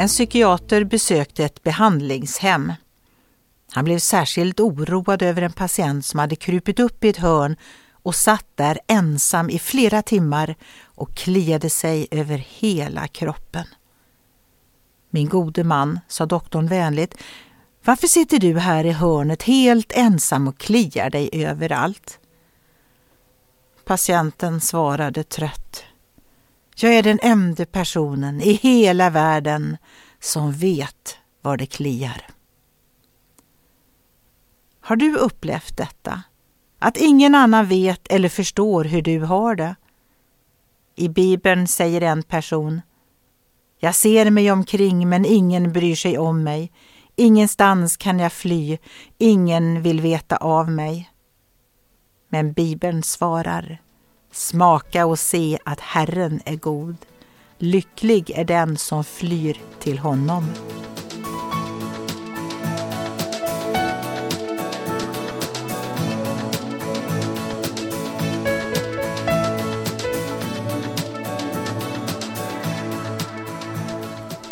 En psykiater besökte ett behandlingshem. Han blev särskilt oroad över en patient som hade krupit upp i ett hörn och satt där ensam i flera timmar och kliade sig över hela kroppen. Min gode man, sa doktorn vänligt, varför sitter du här i hörnet helt ensam och kliar dig överallt? Patienten svarade trött. Jag är den enda personen i hela världen som vet var det kliar. Har du upplevt detta? Att ingen annan vet eller förstår hur du har det? I Bibeln säger en person Jag ser mig omkring men ingen bryr sig om mig. Ingenstans kan jag fly, ingen vill veta av mig. Men Bibeln svarar Smaka och se att Herren är god. Lycklig är den som flyr till honom.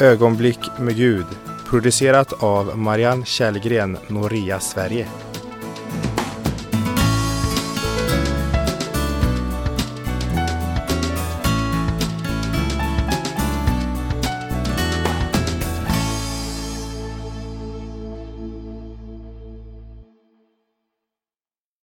Ögonblick med Gud producerat av Marianne Källgren, Noria Sverige.